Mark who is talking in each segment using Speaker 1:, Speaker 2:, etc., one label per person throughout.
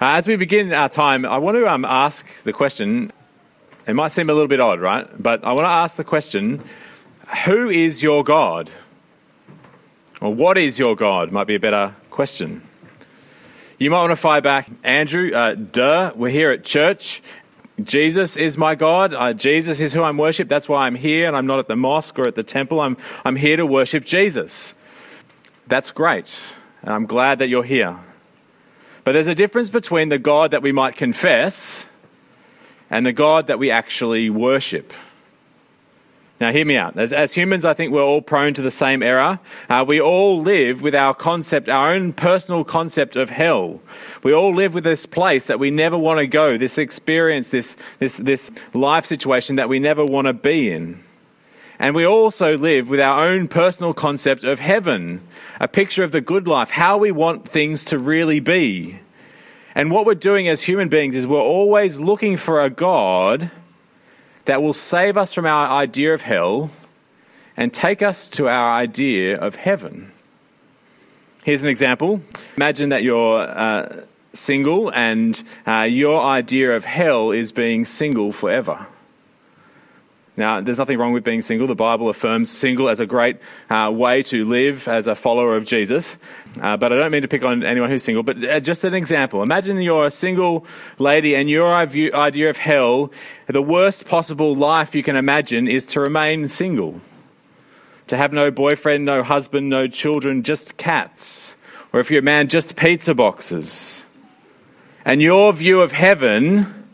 Speaker 1: Uh, as we begin our time, I want to um, ask the question. It might seem a little bit odd, right? But I want to ask the question Who is your God? Or what is your God? Might be a better question. You might want to fire back, Andrew, uh, duh, we're here at church. Jesus is my God. Uh, Jesus is who I'm worship. That's why I'm here and I'm not at the mosque or at the temple. I'm, I'm here to worship Jesus. That's great. And I'm glad that you're here. But there's a difference between the God that we might confess and the God that we actually worship. Now, hear me out. As, as humans, I think we're all prone to the same error. Uh, we all live with our concept, our own personal concept of hell. We all live with this place that we never want to go, this experience, this, this, this life situation that we never want to be in. And we also live with our own personal concept of heaven, a picture of the good life, how we want things to really be. And what we're doing as human beings is we're always looking for a God that will save us from our idea of hell and take us to our idea of heaven. Here's an example. Imagine that you're uh, single and uh, your idea of hell is being single forever. Now, there's nothing wrong with being single. The Bible affirms single as a great uh, way to live as a follower of Jesus. Uh, but I don't mean to pick on anyone who's single, but uh, just an example. Imagine you're a single lady and your idea of hell, the worst possible life you can imagine is to remain single. To have no boyfriend, no husband, no children, just cats. Or if you're a man, just pizza boxes. And your view of heaven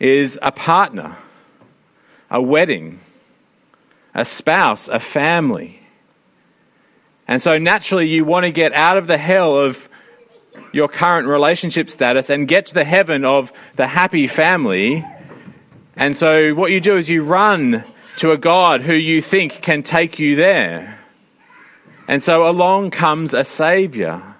Speaker 1: is a partner a wedding, a spouse, a family. And so naturally, you want to get out of the hell of your current relationship status and get to the heaven of the happy family. And so, what you do is you run to a God who you think can take you there. And so, along comes a Savior,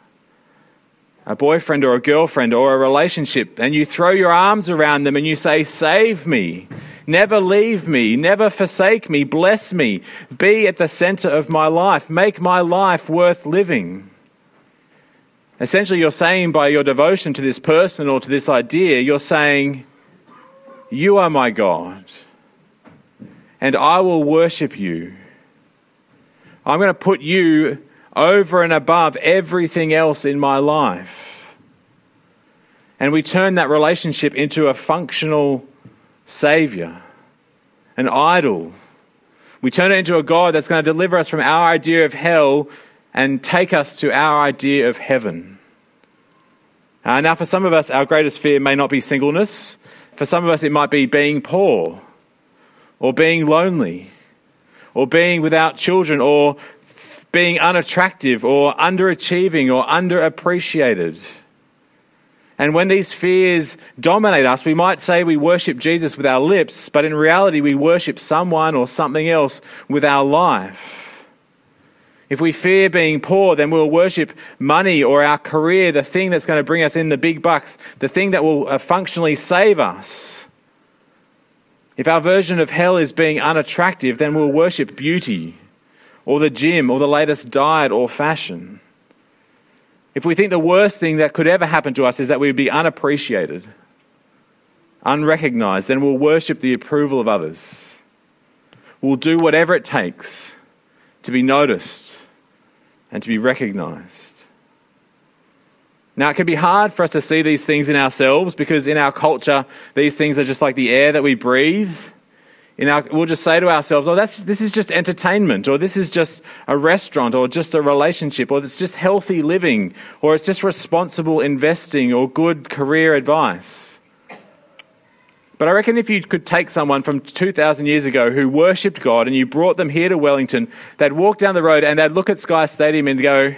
Speaker 1: a boyfriend or a girlfriend or a relationship, and you throw your arms around them and you say, Save me. Never leave me. Never forsake me. Bless me. Be at the center of my life. Make my life worth living. Essentially, you're saying by your devotion to this person or to this idea, you're saying, You are my God, and I will worship you. I'm going to put you over and above everything else in my life. And we turn that relationship into a functional Savior, an idol. We turn it into a God that's going to deliver us from our idea of hell and take us to our idea of heaven. Uh, now, for some of us, our greatest fear may not be singleness. For some of us, it might be being poor, or being lonely, or being without children, or being unattractive, or underachieving, or underappreciated. And when these fears dominate us, we might say we worship Jesus with our lips, but in reality, we worship someone or something else with our life. If we fear being poor, then we'll worship money or our career, the thing that's going to bring us in the big bucks, the thing that will uh, functionally save us. If our version of hell is being unattractive, then we'll worship beauty or the gym or the latest diet or fashion. If we think the worst thing that could ever happen to us is that we would be unappreciated, unrecognized, then we'll worship the approval of others. We'll do whatever it takes to be noticed and to be recognized. Now, it can be hard for us to see these things in ourselves because in our culture, these things are just like the air that we breathe our, we'll just say to ourselves, oh, that's, this is just entertainment, or this is just a restaurant, or just a relationship, or it's just healthy living, or it's just responsible investing, or good career advice. But I reckon if you could take someone from 2,000 years ago who worshipped God and you brought them here to Wellington, they'd walk down the road and they'd look at Sky Stadium and go,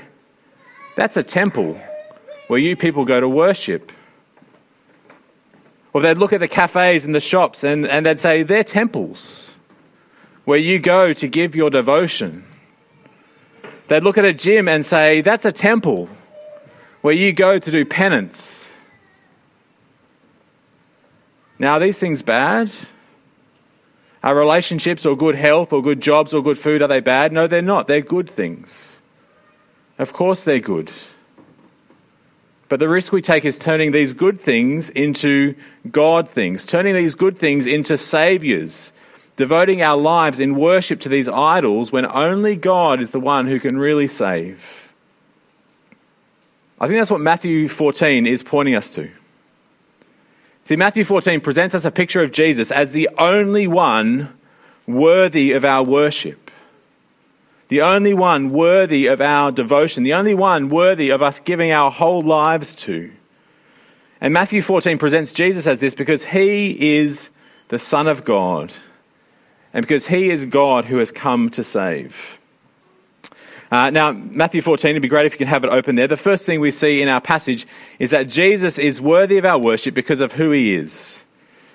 Speaker 1: that's a temple where you people go to worship. Or they'd look at the cafes and the shops and, and they'd say, they're temples where you go to give your devotion. They'd look at a gym and say, that's a temple where you go to do penance. Now, are these things bad? Are relationships or good health or good jobs or good food, are they bad? No, they're not. They're good things. Of course they're good. But the risk we take is turning these good things into God things, turning these good things into saviors, devoting our lives in worship to these idols when only God is the one who can really save. I think that's what Matthew 14 is pointing us to. See, Matthew 14 presents us a picture of Jesus as the only one worthy of our worship, the only one worthy of our devotion, the only one worthy of us giving our whole lives to. And Matthew 14 presents Jesus as this because he is the Son of God and because he is God who has come to save. Uh, now, Matthew 14, it'd be great if you can have it open there. The first thing we see in our passage is that Jesus is worthy of our worship because of who he is.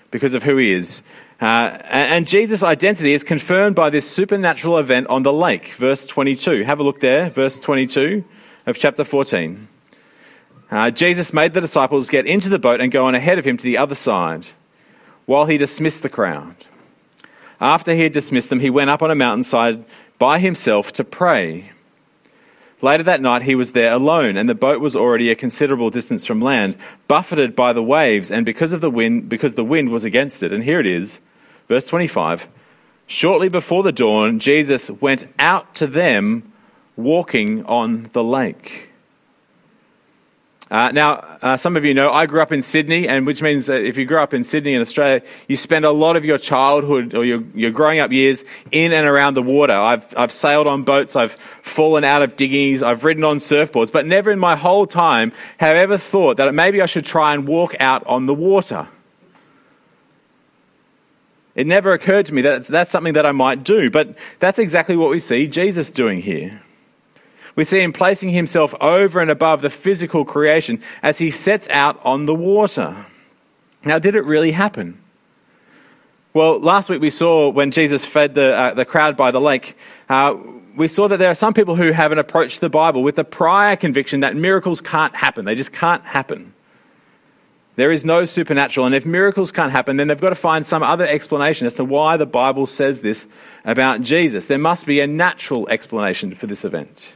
Speaker 1: Because of who he is. Uh, and Jesus' identity is confirmed by this supernatural event on the lake, verse 22. Have a look there, verse 22 of chapter 14. Uh, Jesus made the disciples get into the boat and go on ahead of him to the other side while he dismissed the crowd. After he had dismissed them, he went up on a mountainside by himself to pray. Later that night, he was there alone, and the boat was already a considerable distance from land, buffeted by the waves, and because of the wind, because the wind was against it. And here it is, verse 25. Shortly before the dawn, Jesus went out to them walking on the lake. Uh, now, uh, some of you know I grew up in Sydney, and which means that if you grew up in Sydney in Australia, you spend a lot of your childhood or your, your growing up years in and around the water. I've, I've sailed on boats, I've fallen out of dinghies, I've ridden on surfboards, but never in my whole time have I ever thought that maybe I should try and walk out on the water. It never occurred to me that that's something that I might do, but that's exactly what we see Jesus doing here. We see him placing himself over and above the physical creation as he sets out on the water. Now, did it really happen? Well, last week we saw when Jesus fed the, uh, the crowd by the lake, uh, we saw that there are some people who haven't approached the Bible with the prior conviction that miracles can't happen. They just can't happen. There is no supernatural. And if miracles can't happen, then they've got to find some other explanation as to why the Bible says this about Jesus. There must be a natural explanation for this event.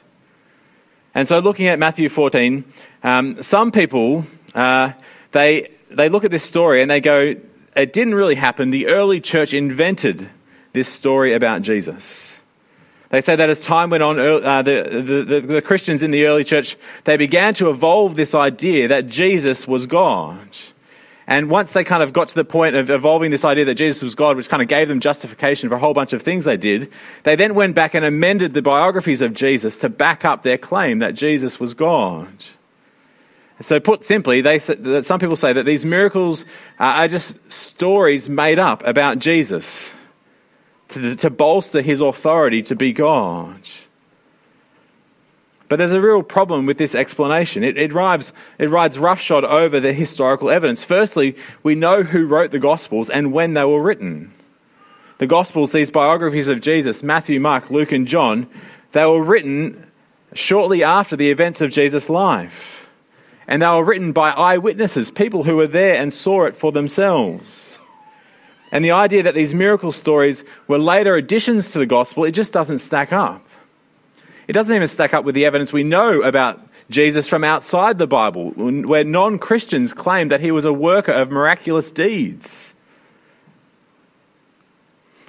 Speaker 1: And so, looking at Matthew 14, um, some people uh, they they look at this story and they go, "It didn't really happen. The early church invented this story about Jesus." They say that as time went on, uh, the, the, the Christians in the early church they began to evolve this idea that Jesus was God. And once they kind of got to the point of evolving this idea that Jesus was God, which kind of gave them justification for a whole bunch of things they did, they then went back and amended the biographies of Jesus to back up their claim that Jesus was God. So, put simply, they, some people say that these miracles are just stories made up about Jesus to, to bolster his authority to be God. But there's a real problem with this explanation. It, it, rides, it rides roughshod over the historical evidence. Firstly, we know who wrote the Gospels and when they were written. The Gospels, these biographies of Jesus, Matthew, Mark, Luke, and John, they were written shortly after the events of Jesus' life. And they were written by eyewitnesses, people who were there and saw it for themselves. And the idea that these miracle stories were later additions to the Gospel, it just doesn't stack up. It doesn't even stack up with the evidence we know about Jesus from outside the Bible, where non Christians claim that he was a worker of miraculous deeds.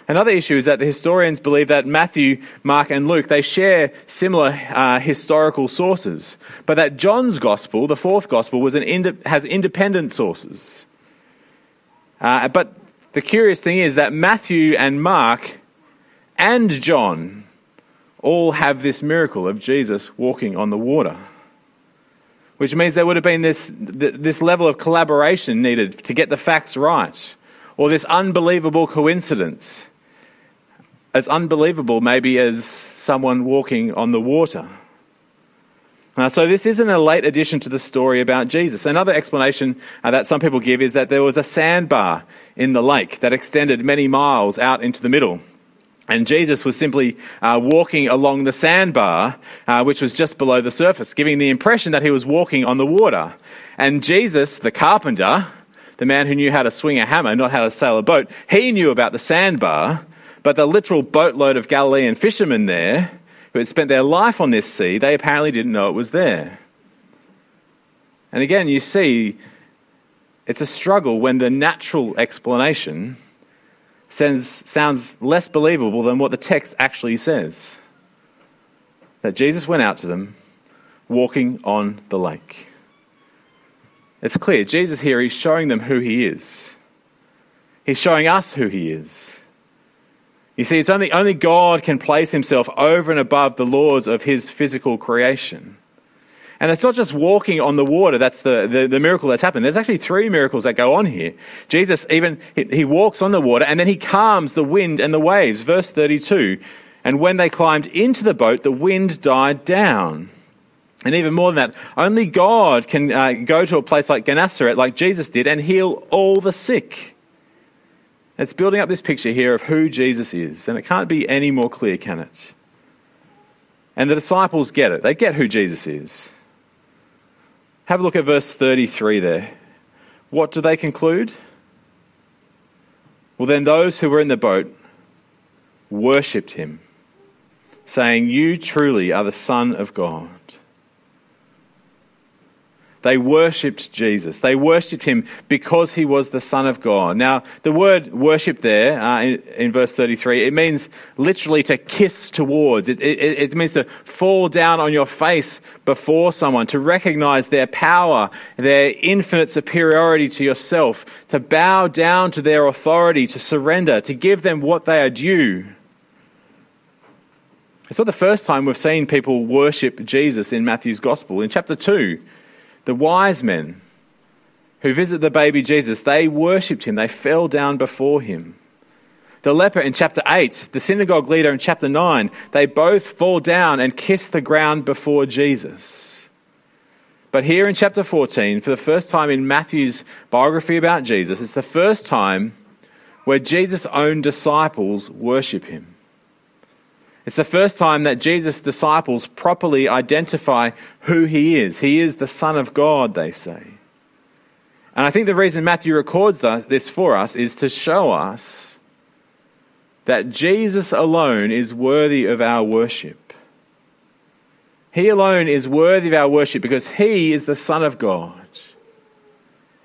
Speaker 1: Another issue is that the historians believe that Matthew, Mark, and Luke they share similar uh, historical sources, but that John's gospel, the fourth gospel, was an ind- has independent sources. Uh, but the curious thing is that Matthew and Mark and John all have this miracle of Jesus walking on the water. Which means there would have been this, this level of collaboration needed to get the facts right, or this unbelievable coincidence. As unbelievable, maybe, as someone walking on the water. Uh, so, this isn't a late addition to the story about Jesus. Another explanation uh, that some people give is that there was a sandbar in the lake that extended many miles out into the middle. And Jesus was simply uh, walking along the sandbar, uh, which was just below the surface, giving the impression that he was walking on the water. And Jesus, the carpenter, the man who knew how to swing a hammer, not how to sail a boat, he knew about the sandbar, but the literal boatload of Galilean fishermen there, who had spent their life on this sea, they apparently didn't know it was there. And again, you see, it's a struggle when the natural explanation sounds, sounds less believable than what the text actually says. That Jesus went out to them walking on the lake. It's clear. Jesus here, he's showing them who he is. He's showing us who he is. You see, it's only, only God can place himself over and above the laws of his physical creation. And it's not just walking on the water, that's the, the, the, miracle that's happened. There's actually three miracles that go on here. Jesus even, he, he walks on the water and then he calms the wind and the waves. Verse 32. And when they climbed into the boat, the wind died down. And even more than that, only God can uh, go to a place like Gennesaret, like Jesus did, and heal all the sick. It's building up this picture here of who Jesus is, and it can't be any more clear, can it? And the disciples get it. They get who Jesus is. Have a look at verse 33 there. What do they conclude? Well, then those who were in the boat worshipped him, saying, You truly are the Son of God. They worshipped Jesus. They worshipped him because he was the Son of God. Now, the word worship there uh, in, in, verse 33, it means literally to kiss towards. It, it, it means to fall down on your face before someone, to recognize their power, their infinite superiority to yourself, to bow down to their authority, to surrender, to give them what they are due. It's not the first time we've seen people worship Jesus in Matthew's Gospel. In chapter 2, the wise men who visit the baby Jesus, they worshipped him, they fell down before him. The leper in chapter 8, the synagogue leader in chapter 9, they both fall down and kiss the ground before Jesus. But here in chapter 14, for the first time in Matthew's biography about Jesus, it's the first time where Jesus' own disciples worship him. It's the first time that Jesus' disciples properly identify who he is. He is the Son of God, they say. And I think the reason Matthew records this for us is to show us that Jesus alone is worthy of our worship. He alone is worthy of our worship because he is the Son of God.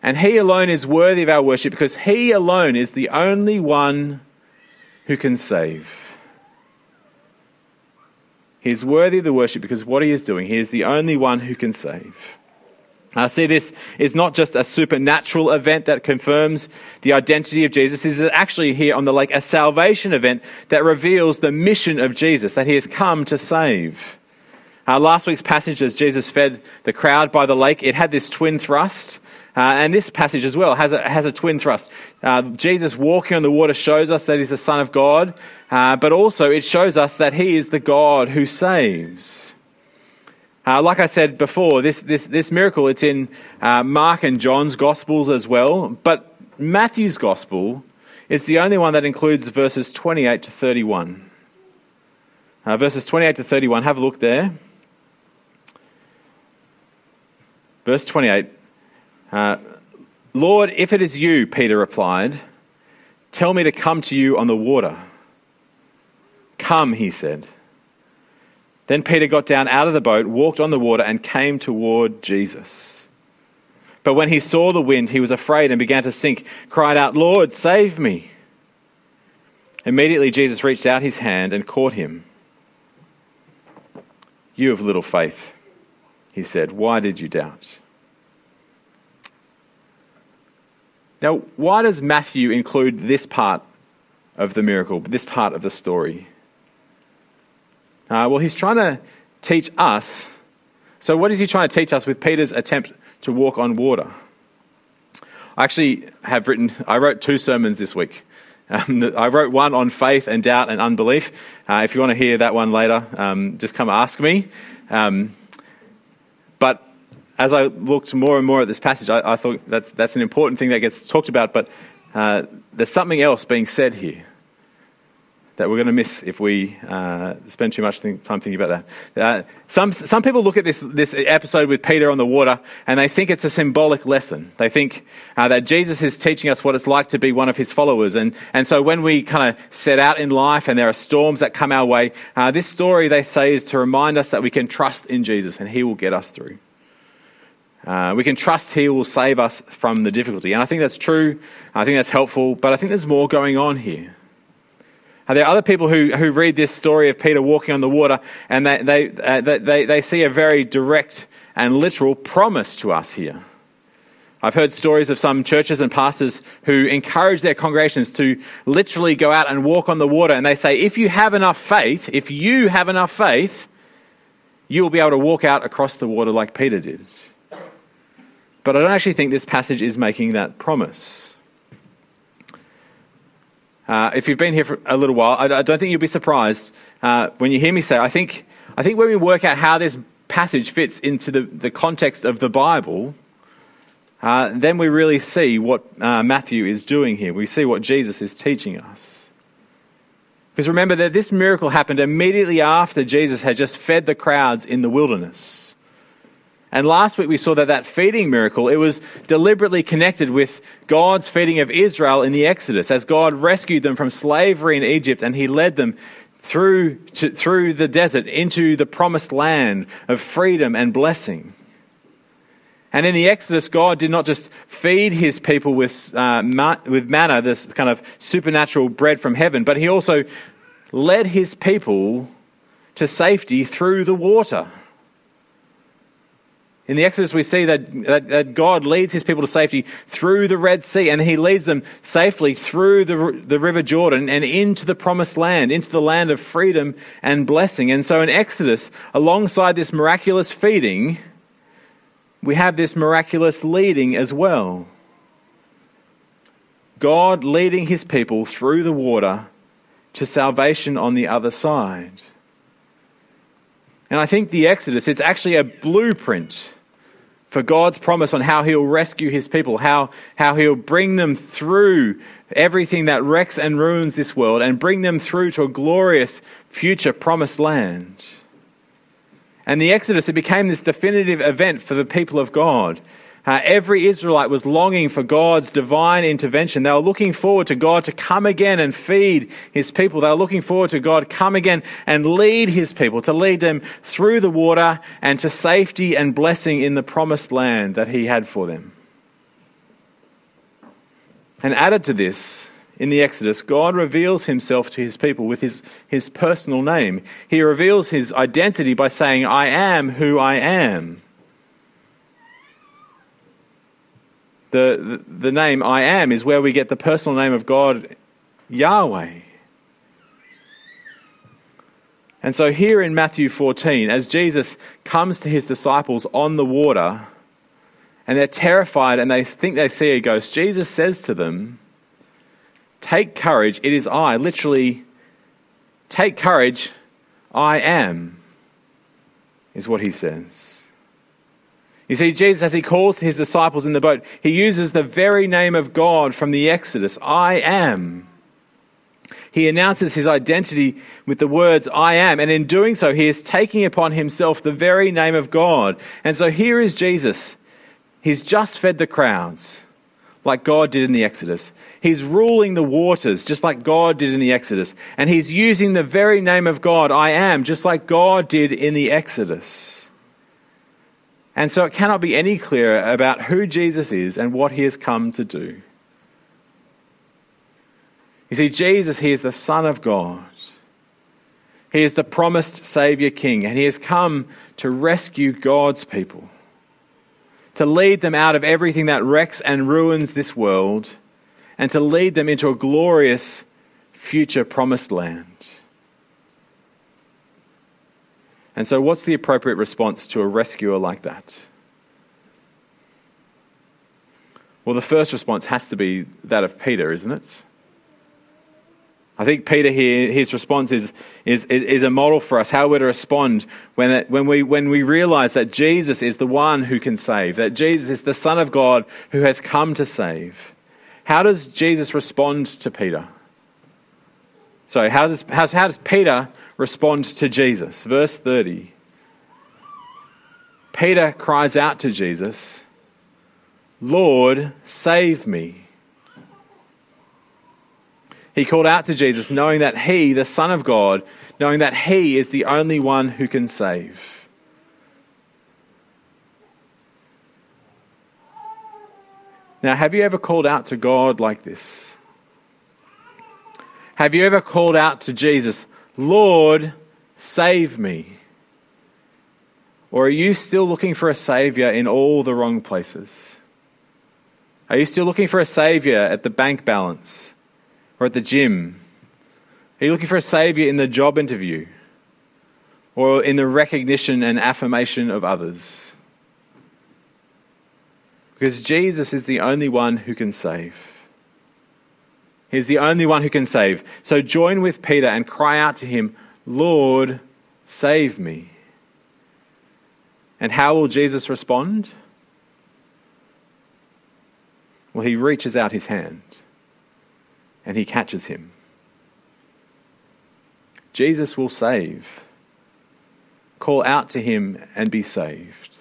Speaker 1: And he alone is worthy of our worship because he alone is the only one who can save. He is worthy of the worship because what he is doing. He is the only one who can save. I see this is not just a supernatural event that confirms the identity of Jesus. Is actually here on the lake a salvation event that reveals the mission of Jesus, that he has come to save. Uh, last week's passage, as Jesus fed the crowd by the lake, it had this twin thrust. Uh, and this passage as well has a, has a twin thrust. Uh, Jesus walking on the water shows us that he's the Son of God, uh, but also it shows us that he is the God who saves. Uh, like I said before, this, this, this miracle, it's in uh, Mark and John's Gospels as well, but Matthew's Gospel is the only one that includes verses 28 to 31. Uh, verses 28 to 31, have a look there. Verse 28 uh, Lord, if it is you, Peter replied, tell me to come to you on the water. Come, he said. Then Peter got down out of the boat, walked on the water, and came toward Jesus. But when he saw the wind, he was afraid and began to sink, cried out, Lord, save me. Immediately Jesus reached out his hand and caught him. You have little faith, he said. Why did you doubt? Now, why does Matthew include this part of the miracle, this part of the story? Uh, well, he's trying to teach us. So, what is he trying to teach us with Peter's attempt to walk on water? I actually have written, I wrote two sermons this week. Um, I wrote one on faith and doubt and unbelief. Uh, if you want to hear that one later, um, just come ask me. Um, as I looked more and more at this passage, I, I thought that's, that's an important thing that gets talked about, but uh, there's something else being said here that we're going to miss if we uh, spend too much think, time thinking about that. Uh, some, some people look at this, this episode with Peter on the water and they think it's a symbolic lesson. They think uh, that Jesus is teaching us what it's like to be one of his followers. And, and so when we kind of set out in life and there are storms that come our way, uh, this story, they say, is to remind us that we can trust in Jesus and he will get us through. Uh, we can trust He will save us from the difficulty. And I think that's true. I think that's helpful. But I think there's more going on here. Are there other people who, who read this story of Peter walking on the water and they, they, uh, they, they see a very direct and literal promise to us here? I've heard stories of some churches and pastors who encourage their congregations to literally go out and walk on the water. And they say, if you have enough faith, if you have enough faith, you will be able to walk out across the water like Peter did. But I don't actually think this passage is making that promise. Uh, if you've been here for a little while, I, I don't think you'll be surprised uh, when you hear me say, I think, I think when we work out how this passage fits into the, the context of the Bible, uh, then we really see what uh, Matthew is doing here. We see what Jesus is teaching us. Because remember that this miracle happened immediately after Jesus had just fed the crowds in the wilderness. And last week we saw that that feeding miracle, it was deliberately connected with God's feeding of Israel in the Exodus, as God rescued them from slavery in Egypt and he led them through, to, through the desert into the promised land of freedom and blessing. And in the Exodus, God did not just feed his people with, uh, ma- with manna, this kind of supernatural bread from heaven, but he also led his people to safety through the water. In the Exodus, we see that, that, that, God leads his people to safety through the Red Sea, and he leads them safely through the, the River Jordan and into the promised land, into the land of freedom and blessing. And so in Exodus, alongside this miraculous feeding, we have this miraculous leading as well. God leading his people through the water to salvation on the other side. And I think the Exodus, it's actually a blueprint for God's promise on how He'll rescue His people, how, how He'll bring them through everything that wrecks and ruins this world and bring them through to a glorious future promised land. And the Exodus, it became this definitive event for the people of God. Uh, every Israelite was longing for God's divine intervention. They were looking forward to God to come again and feed his people. They were looking forward to God come again and lead his people, to lead them through the water and to safety and blessing in the promised land that he had for them. And added to this, in the Exodus, God reveals himself to his people with his, his personal name. He reveals his identity by saying, I am who I am. The, the, name I am is where we get the personal name of God, Yahweh. And so, here in Matthew 14, as Jesus comes to his disciples on the water, and they're terrified and they think they see a ghost, Jesus says to them, Take courage, it is I. Literally, take courage, I am, is what he says. You see, Jesus, as he calls his disciples in the boat, he uses the very name of God from the Exodus I am. He announces his identity with the words, I am. And in doing so, he is taking upon himself the very name of God. And so here is Jesus. He's just fed the crowds, like God did in the Exodus. He's ruling the waters, just like God did in the Exodus. And he's using the very name of God, I am, just like God did in the Exodus. And so it cannot be any clearer about who Jesus is and what he has come to do. You see, Jesus, he is the Son of God. He is the promised Savior King, and he has come to rescue God's people, to lead them out of everything that wrecks and ruins this world, and to lead them into a glorious future promised land. And so, what's the appropriate response to a rescuer like that? Well, the first response has to be that of Peter, isn't it? I think Peter here, his response is, is, is a model for us how we're to respond when, it, when, we, when we realize that Jesus is the one who can save, that Jesus is the Son of God who has come to save. How does Jesus respond to Peter? So, how does, how, how does Peter respond to Jesus. Verse 30. Peter cries out to Jesus, Lord, save me. He called out to Jesus, knowing that he, the Son of God, knowing that he is the only one who can save. Now, have you ever called out to God like this? Have you ever called out to Jesus, Lord, save me? Or are you still looking for a Savior in all the wrong places? Are you still looking for a Savior at the bank balance or at the gym? Are you looking for a Savior in the job interview or in the recognition and affirmation of others? Because Jesus is the only one who can save. He's the only one who can save. So join with Peter and cry out to him, Lord, save me. And how will Jesus respond? Well, he reaches out his hand and he catches him. Jesus will save. Call out to him and be saved.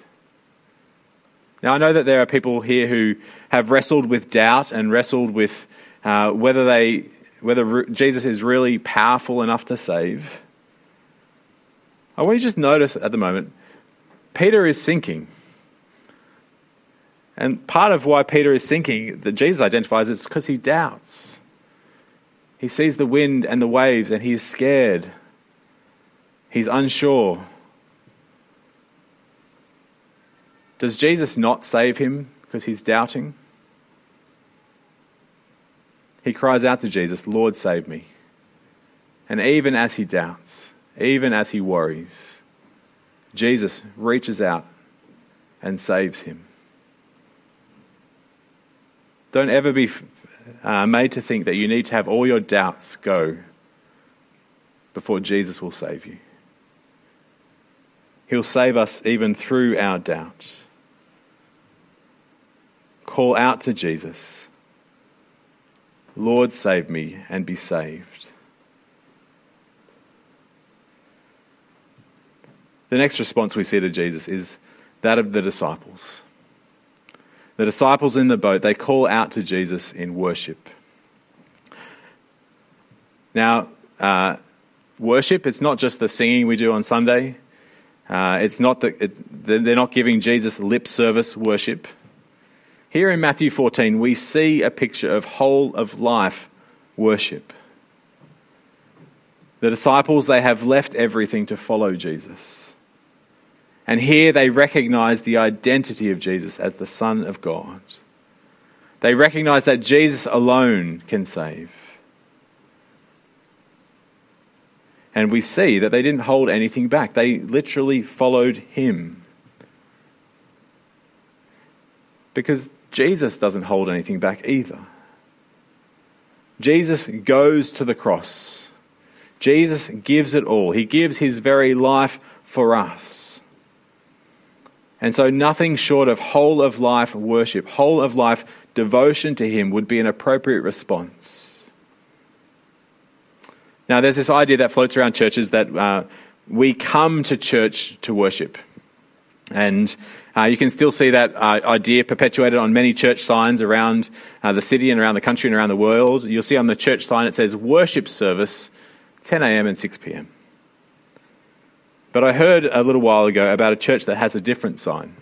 Speaker 1: Now, I know that there are people here who have wrestled with doubt and wrestled with uh, whether, they, whether Jesus is really powerful enough to save. I want you to just notice at the moment Peter is sinking. And part of why Peter is sinking, that Jesus identifies, is because he doubts. He sees the wind and the waves and he is scared. He's unsure. Does Jesus not save him because he's doubting? He cries out to Jesus, Lord, save me. And even as he doubts, even as he worries, Jesus reaches out and saves him. Don't ever be uh, made to think that you need to have all your doubts go before Jesus will save you. He'll save us even through our doubt. Call out to Jesus Lord, save me and be saved. The next response we see to Jesus is that of the disciples. The disciples in the boat, they call out to Jesus in worship. Now, uh, worship, it's not just the singing we do on Sunday. Uh, it's not that it, they're not giving Jesus lip service worship. Here in Matthew 14, we see a picture of whole of life worship. The disciples, they have left everything to follow Jesus. And here they recognize the identity of Jesus as the Son of God. They recognize that Jesus alone can save. And we see that they didn't hold anything back, they literally followed him. Because Jesus doesn't hold anything back either. Jesus goes to the cross. Jesus gives it all. He gives his very life for us. And so, nothing short of whole of life worship, whole of life devotion to Him would be an appropriate response. Now, there's this idea that floats around churches that uh, we come to church to worship. And uh, you can still see that uh, idea perpetuated on many church signs around uh, the city and around the country and around the world. You'll see on the church sign it says worship service, 10 a.m. and 6 p.m. But I heard a little while ago about a church that has a different sign.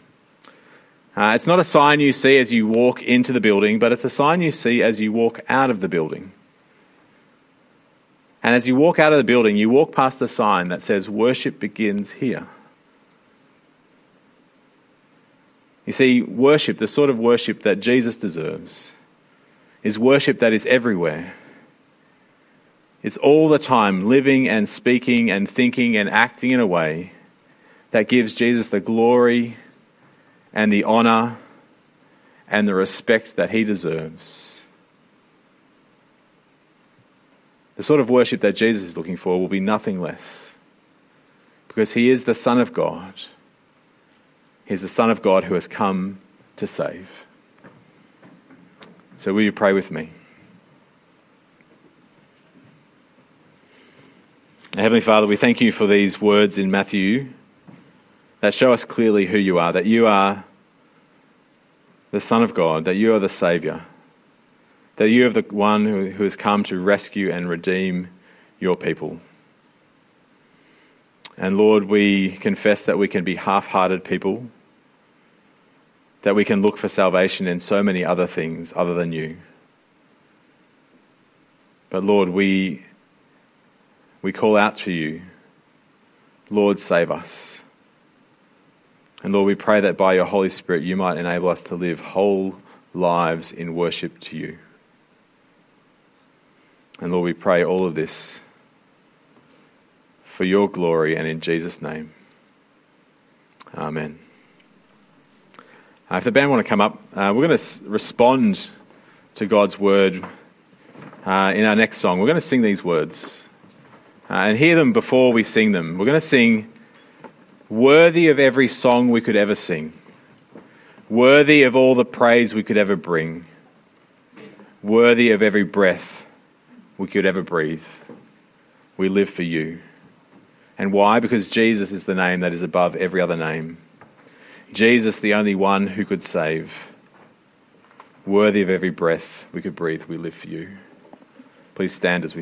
Speaker 1: Uh, it's not a sign you see as you walk into the building, but it's a sign you see as you walk out of the building. And as you walk out of the building, you walk past a sign that says, Worship begins here. You see, worship, the sort of worship that Jesus deserves, is worship that is everywhere. It's all the time living and speaking and thinking and acting in a way that gives Jesus the glory and the honor and the respect that he deserves. The sort of worship that Jesus is looking for will be nothing less because he is the Son of God. He's the Son of God who has come to save. So, will you pray with me? Heavenly Father, we thank you for these words in Matthew that show us clearly who you are, that you are the Son of God, that you are the Saviour, that you are the one who, has come to rescue and redeem your people. And Lord, we confess that we can be half hearted people. That we can look for salvation in so many other things other than you. But Lord, we, we call out to you. Lord, save us. And Lord, we pray that by your Holy Spirit you might enable us to live whole lives in worship to you. And Lord, we pray all of this for your glory and in Jesus' name. Amen. Uh, if the band want to come up, uh, we're going to respond to God's word uh, in our next song. We're going to sing these words uh, and hear them before we sing them. We're going to sing, Worthy of every song we could ever sing, worthy of all the praise we could ever bring, worthy of every breath we could ever breathe. We live for you. And why? Because Jesus is the name that is above every other name. Jesus, the only one who could save. Worthy of every breath we could breathe, we live for you. Please stand as we